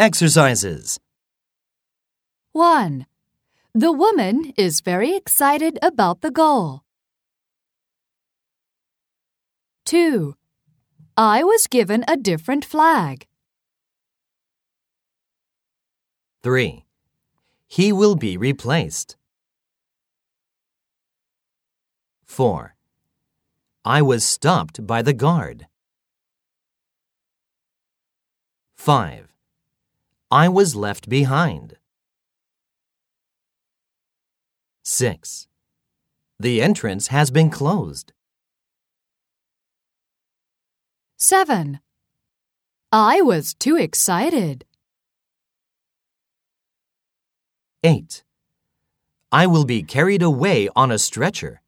Exercises 1. The woman is very excited about the goal. 2. I was given a different flag. 3. He will be replaced. 4. I was stopped by the guard. 5. I was left behind. 6. The entrance has been closed. 7. I was too excited. 8. I will be carried away on a stretcher.